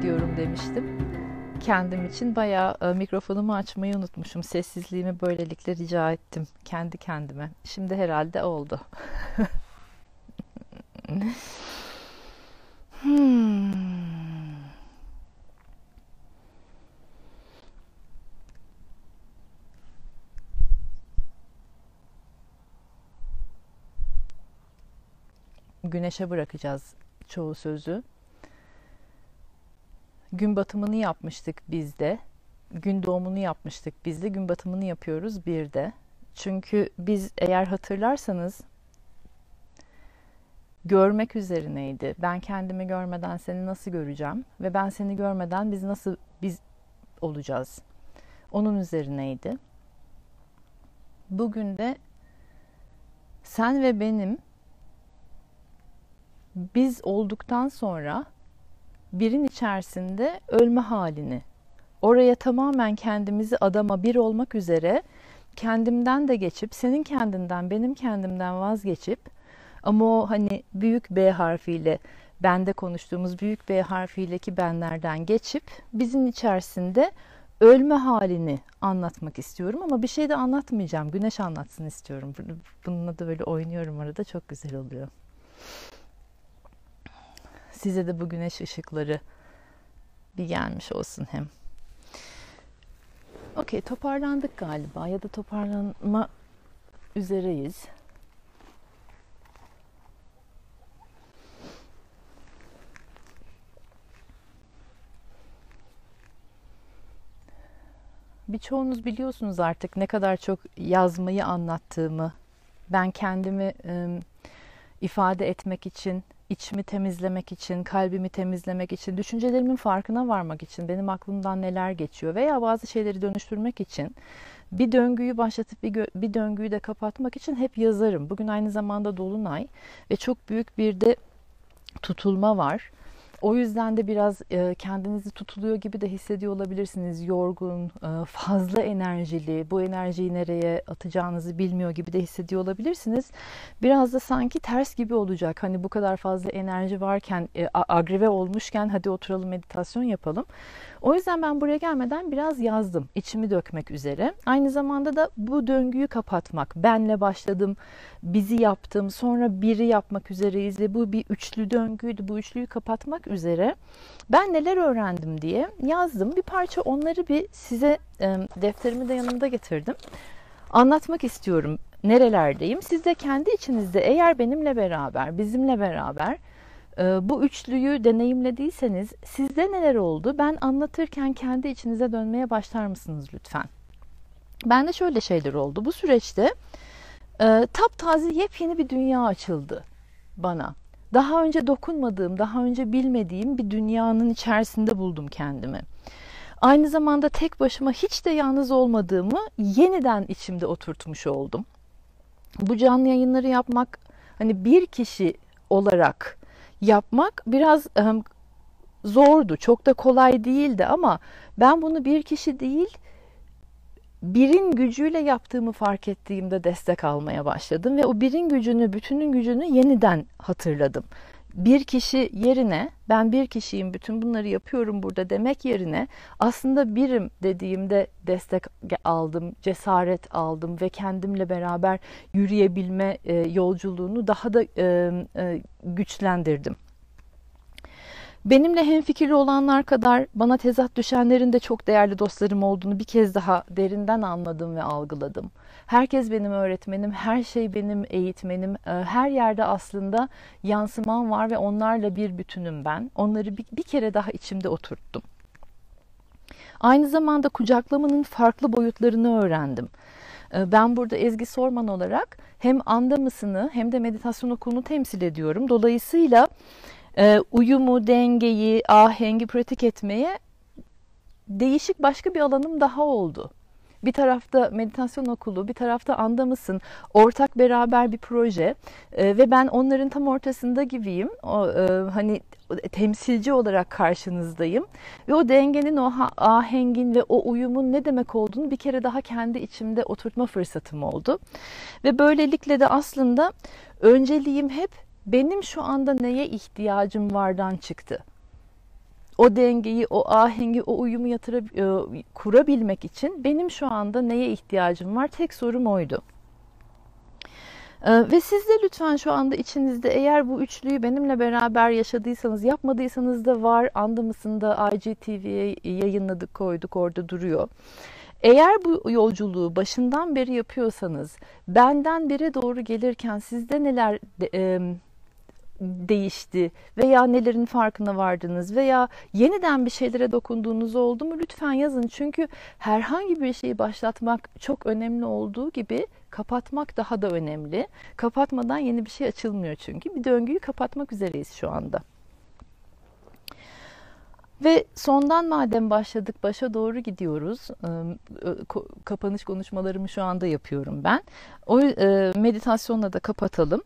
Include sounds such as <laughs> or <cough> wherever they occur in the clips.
ediyorum demiştim. Kendim için bayağı e, mikrofonumu açmayı unutmuşum. Sessizliğimi böylelikle rica ettim kendi kendime. Şimdi herhalde oldu. <laughs> hmm. Güneşe bırakacağız çoğu sözü. Gün batımını yapmıştık biz de. Gün doğumunu yapmıştık biz de. Gün batımını yapıyoruz bir de. Çünkü biz eğer hatırlarsanız görmek üzerineydi. Ben kendimi görmeden seni nasıl göreceğim ve ben seni görmeden biz nasıl biz olacağız. Onun üzerineydi. Bugün de sen ve benim biz olduktan sonra birin içerisinde ölme halini oraya tamamen kendimizi adama bir olmak üzere kendimden de geçip senin kendinden benim kendimden vazgeçip ama o hani büyük B harfiyle bende konuştuğumuz büyük B harfiyle ki benlerden geçip bizim içerisinde ölme halini anlatmak istiyorum ama bir şey de anlatmayacağım. Güneş anlatsın istiyorum. Bununla da böyle oynuyorum arada çok güzel oluyor. Size de bu güneş ışıkları bir gelmiş olsun hem. Okey toparlandık galiba ya da toparlanma üzereyiz. Birçoğunuz biliyorsunuz artık ne kadar çok yazmayı anlattığımı, ben kendimi e, ifade etmek için içimi temizlemek için, kalbimi temizlemek için, düşüncelerimin farkına varmak için, benim aklımdan neler geçiyor veya bazı şeyleri dönüştürmek için bir döngüyü başlatıp bir, bir döngüyü de kapatmak için hep yazarım. Bugün aynı zamanda dolunay ve çok büyük bir de tutulma var. O yüzden de biraz e, kendinizi tutuluyor gibi de hissediyor olabilirsiniz. Yorgun, e, fazla enerjili, bu enerjiyi nereye atacağınızı bilmiyor gibi de hissediyor olabilirsiniz. Biraz da sanki ters gibi olacak. Hani bu kadar fazla enerji varken, e, agrive olmuşken hadi oturalım meditasyon yapalım. O yüzden ben buraya gelmeden biraz yazdım. içimi dökmek üzere. Aynı zamanda da bu döngüyü kapatmak. Benle başladım, bizi yaptım, sonra biri yapmak üzereyiz ve bu bir üçlü döngüydü. Bu üçlüyü kapatmak üzere ben neler öğrendim diye yazdım. Bir parça onları bir size defterimi de yanımda getirdim. Anlatmak istiyorum nerelerdeyim. Siz de kendi içinizde eğer benimle beraber, bizimle beraber bu üçlüyü deneyimlediyseniz sizde neler oldu? Ben anlatırken kendi içinize dönmeye başlar mısınız lütfen? Bende şöyle şeyler oldu. Bu süreçte e, taptaze yepyeni bir dünya açıldı bana daha önce dokunmadığım, daha önce bilmediğim bir dünyanın içerisinde buldum kendimi. Aynı zamanda tek başıma hiç de yalnız olmadığımı yeniden içimde oturtmuş oldum. Bu canlı yayınları yapmak hani bir kişi olarak yapmak biraz um, zordu. Çok da kolay değildi ama ben bunu bir kişi değil birin gücüyle yaptığımı fark ettiğimde destek almaya başladım ve o birin gücünü, bütünün gücünü yeniden hatırladım. Bir kişi yerine ben bir kişiyim bütün bunları yapıyorum burada demek yerine aslında birim dediğimde destek aldım, cesaret aldım ve kendimle beraber yürüyebilme yolculuğunu daha da güçlendirdim. Benimle hemfikirli olanlar kadar bana tezat düşenlerin de çok değerli dostlarım olduğunu bir kez daha derinden anladım ve algıladım. Herkes benim öğretmenim, her şey benim eğitmenim. Ee, her yerde aslında yansımam var ve onlarla bir bütünüm ben. Onları bir, bir kere daha içimde oturttum. Aynı zamanda kucaklamanın farklı boyutlarını öğrendim. Ee, ben burada Ezgi Sorman olarak hem anda mısını hem de meditasyon okulunu temsil ediyorum. Dolayısıyla e, uyumu, dengeyi, ahengi pratik etmeye değişik başka bir alanım daha oldu. Bir tarafta meditasyon okulu, bir tarafta anda mısın? Ortak beraber bir proje e, ve ben onların tam ortasında gibiyim. O, e, hani temsilci olarak karşınızdayım ve o dengenin, o ahengin ve o uyumun ne demek olduğunu bir kere daha kendi içimde oturtma fırsatım oldu. Ve böylelikle de aslında önceliğim hep benim şu anda neye ihtiyacım vardan çıktı. o dengeyi, o ahengi, o uyumu yatıra, e, kurabilmek için benim şu anda neye ihtiyacım var? Tek sorum oydu. Ee, ve siz de lütfen şu anda içinizde eğer bu üçlüyü benimle beraber yaşadıysanız, yapmadıysanız da var. Andımısında IGTV'ye yayınladık, koyduk, orada duruyor. Eğer bu yolculuğu başından beri yapıyorsanız, benden bire doğru gelirken sizde neler e, değişti veya nelerin farkına vardınız veya yeniden bir şeylere dokunduğunuz oldu mu lütfen yazın. Çünkü herhangi bir şeyi başlatmak çok önemli olduğu gibi kapatmak daha da önemli. Kapatmadan yeni bir şey açılmıyor çünkü. Bir döngüyü kapatmak üzereyiz şu anda. Ve sondan madem başladık başa doğru gidiyoruz. Kapanış konuşmalarımı şu anda yapıyorum ben. O meditasyonla da kapatalım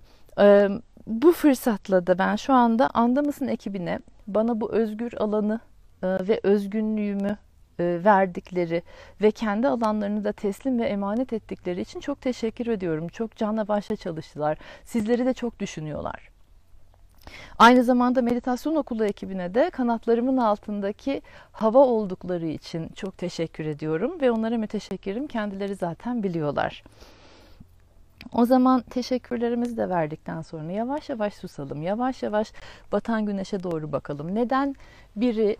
bu fırsatla da ben şu anda Andamısın ekibine bana bu özgür alanı e, ve özgünlüğümü e, verdikleri ve kendi alanlarını da teslim ve emanet ettikleri için çok teşekkür ediyorum. Çok canla başla çalıştılar. Sizleri de çok düşünüyorlar. Aynı zamanda meditasyon okulu ekibine de kanatlarımın altındaki hava oldukları için çok teşekkür ediyorum ve onlara müteşekkirim. Kendileri zaten biliyorlar. O zaman teşekkürlerimizi de verdikten sonra yavaş yavaş susalım. Yavaş yavaş batan güneşe doğru bakalım. Neden biri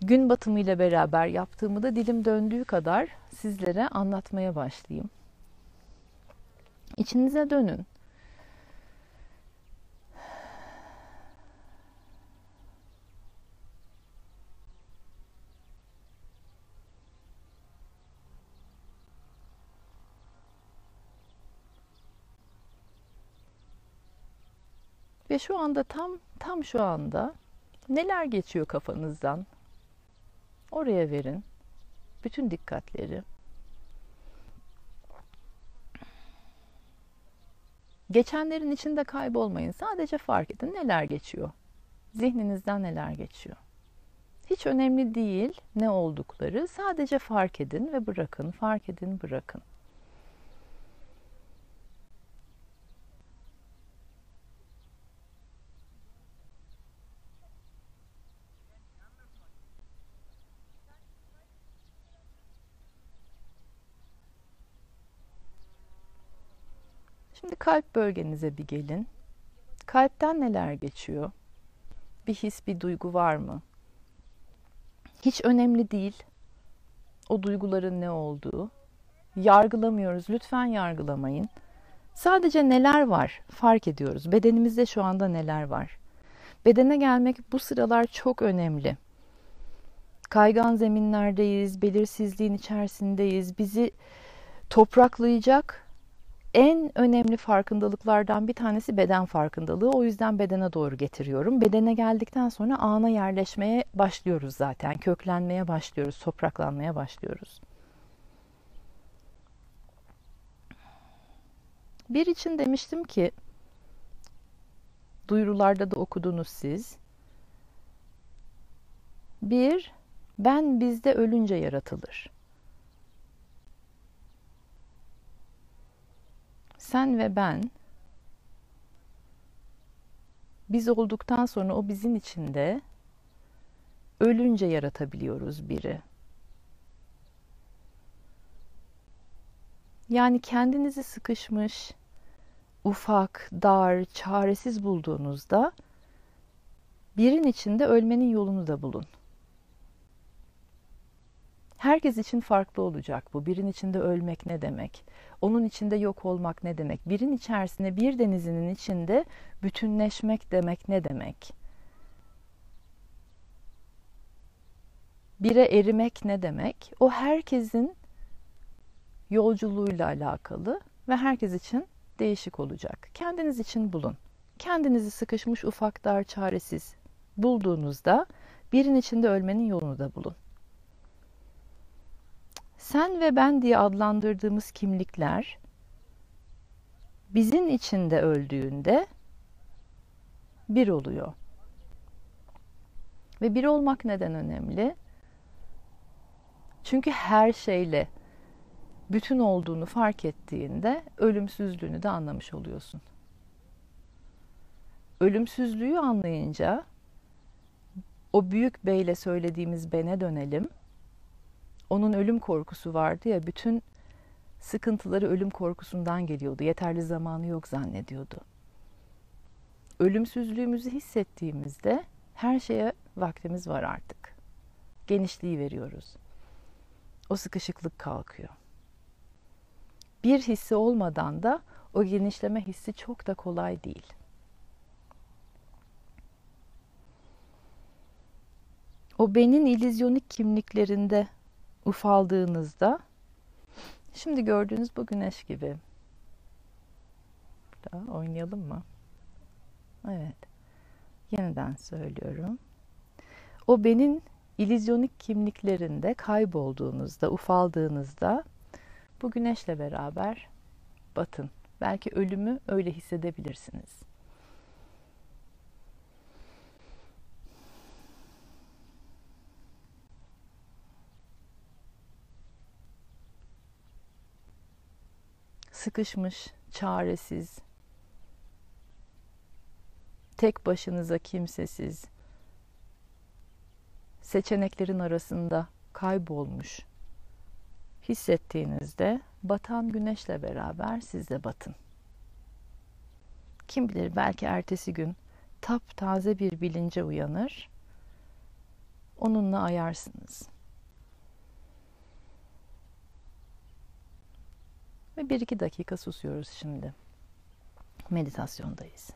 gün batımıyla beraber yaptığımı da dilim döndüğü kadar sizlere anlatmaya başlayayım. İçinize dönün. Ve şu anda tam tam şu anda neler geçiyor kafanızdan? Oraya verin bütün dikkatleri. Geçenlerin içinde kaybolmayın. Sadece fark edin neler geçiyor. Zihninizden neler geçiyor. Hiç önemli değil ne oldukları. Sadece fark edin ve bırakın. Fark edin, bırakın. Şimdi kalp bölgenize bir gelin. Kalpten neler geçiyor? Bir his, bir duygu var mı? Hiç önemli değil o duyguların ne olduğu. Yargılamıyoruz. Lütfen yargılamayın. Sadece neler var fark ediyoruz. Bedenimizde şu anda neler var. Bedene gelmek bu sıralar çok önemli. Kaygan zeminlerdeyiz, belirsizliğin içerisindeyiz. Bizi topraklayacak en önemli farkındalıklardan bir tanesi beden farkındalığı. O yüzden bedene doğru getiriyorum. Bedene geldikten sonra ana yerleşmeye başlıyoruz zaten. Köklenmeye başlıyoruz, topraklanmaya başlıyoruz. Bir için demiştim ki duyurularda da okudunuz siz. Bir, ben bizde ölünce yaratılır. Sen ve ben biz olduktan sonra o bizim içinde ölünce yaratabiliyoruz biri. Yani kendinizi sıkışmış, ufak, dar, çaresiz bulduğunuzda birin içinde ölmenin yolunu da bulun. Herkes için farklı olacak bu. Birin içinde ölmek ne demek? Onun içinde yok olmak ne demek? Birin içerisinde bir denizinin içinde bütünleşmek demek ne demek? Bire erimek ne demek? O herkesin yolculuğuyla alakalı ve herkes için değişik olacak. Kendiniz için bulun. Kendinizi sıkışmış ufak dar çaresiz bulduğunuzda birin içinde ölmenin yolunu da bulun sen ve ben diye adlandırdığımız kimlikler bizim içinde öldüğünde bir oluyor. Ve bir olmak neden önemli? Çünkü her şeyle bütün olduğunu fark ettiğinde ölümsüzlüğünü de anlamış oluyorsun. Ölümsüzlüğü anlayınca o büyük beyle söylediğimiz bene dönelim. Onun ölüm korkusu vardı ya bütün sıkıntıları ölüm korkusundan geliyordu. Yeterli zamanı yok zannediyordu. Ölümsüzlüğümüzü hissettiğimizde her şeye vaktimiz var artık. Genişliği veriyoruz. O sıkışıklık kalkıyor. Bir hissi olmadan da o genişleme hissi çok da kolay değil. O benin ilizyonik kimliklerinde ufaldığınızda şimdi gördüğünüz bu güneş gibi. Daha oynayalım mı? Evet. Yeniden söylüyorum. O benin ilizyonik kimliklerinde kaybolduğunuzda, ufaldığınızda bu güneşle beraber batın. Belki ölümü öyle hissedebilirsiniz. Sıkışmış, çaresiz, tek başınıza kimsesiz, seçeneklerin arasında kaybolmuş hissettiğinizde batan güneşle beraber siz de batın. Kim bilir belki ertesi gün taptaze bir bilince uyanır. Onunla ayarsınız. Ve bir iki dakika susuyoruz şimdi. Meditasyondayız.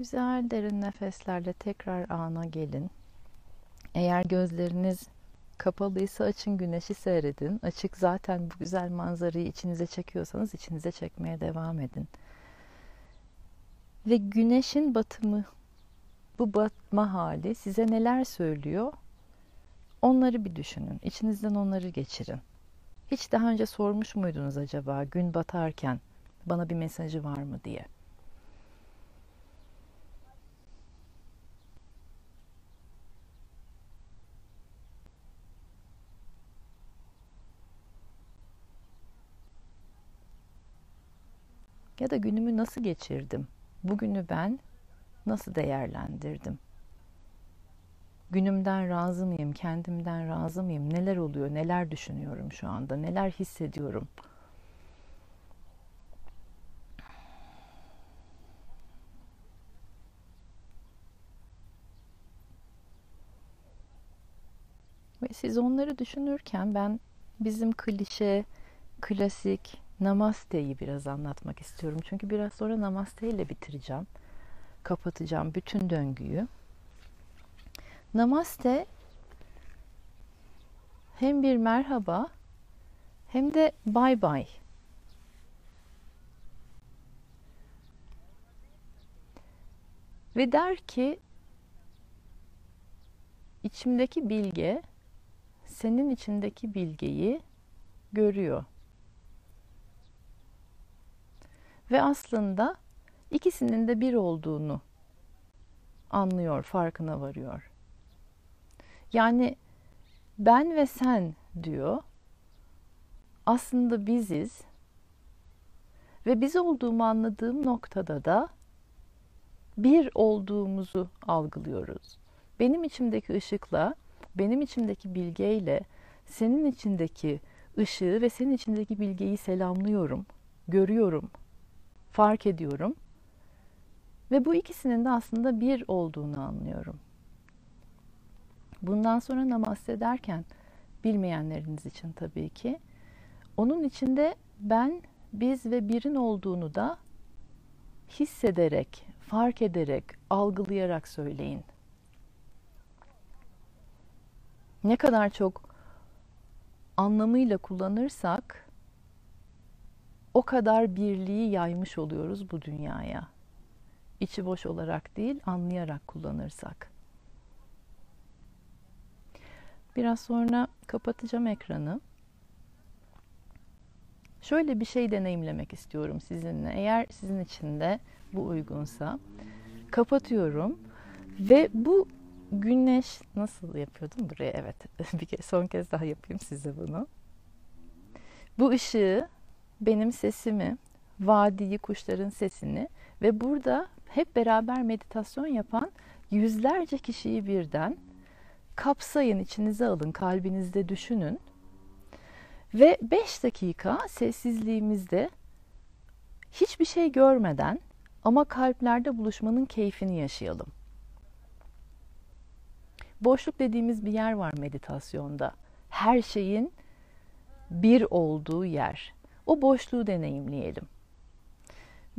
Güzel derin nefeslerle tekrar ana gelin. Eğer gözleriniz kapalıysa açın güneşi seyredin. Açık zaten bu güzel manzarayı içinize çekiyorsanız içinize çekmeye devam edin. Ve güneşin batımı, bu batma hali size neler söylüyor? Onları bir düşünün. İçinizden onları geçirin. Hiç daha önce sormuş muydunuz acaba gün batarken bana bir mesajı var mı diye? Ya da günümü nasıl geçirdim? Bugünü ben nasıl değerlendirdim? Günümden razı mıyım? Kendimden razı mıyım? Neler oluyor? Neler düşünüyorum şu anda? Neler hissediyorum? Ve siz onları düşünürken ben bizim klişe, klasik, Namaste'yi biraz anlatmak istiyorum. Çünkü biraz sonra Namaste ile bitireceğim. Kapatacağım bütün döngüyü. Namaste hem bir merhaba hem de bye bye. Ve der ki içimdeki bilge senin içindeki bilgeyi görüyor. Ve aslında ikisinin de bir olduğunu anlıyor, farkına varıyor. Yani ben ve sen diyor. Aslında biziz. Ve biz olduğumu anladığım noktada da bir olduğumuzu algılıyoruz. Benim içimdeki ışıkla, benim içimdeki bilgeyle senin içindeki ışığı ve senin içindeki bilgeyi selamlıyorum, görüyorum, fark ediyorum. Ve bu ikisinin de aslında bir olduğunu anlıyorum. Bundan sonra namaz ederken bilmeyenleriniz için tabii ki onun içinde ben, biz ve birin olduğunu da hissederek, fark ederek, algılayarak söyleyin. Ne kadar çok anlamıyla kullanırsak o kadar birliği yaymış oluyoruz bu dünyaya. İçi boş olarak değil, anlayarak kullanırsak. Biraz sonra kapatacağım ekranı. Şöyle bir şey deneyimlemek istiyorum sizinle. Eğer sizin için de bu uygunsa kapatıyorum ve bu güneş nasıl yapıyordum buraya? Evet. <laughs> bir kez son kez daha yapayım size bunu. Bu ışığı benim sesimi, vadiyi, kuşların sesini ve burada hep beraber meditasyon yapan yüzlerce kişiyi birden kapsayın, içinize alın, kalbinizde düşünün. Ve 5 dakika sessizliğimizde hiçbir şey görmeden ama kalplerde buluşmanın keyfini yaşayalım. Boşluk dediğimiz bir yer var meditasyonda. Her şeyin bir olduğu yer. O boşluğu deneyimleyelim.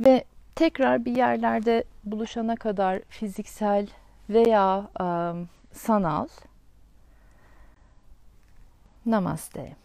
Ve tekrar bir yerlerde buluşana kadar fiziksel veya um, sanal Namaste.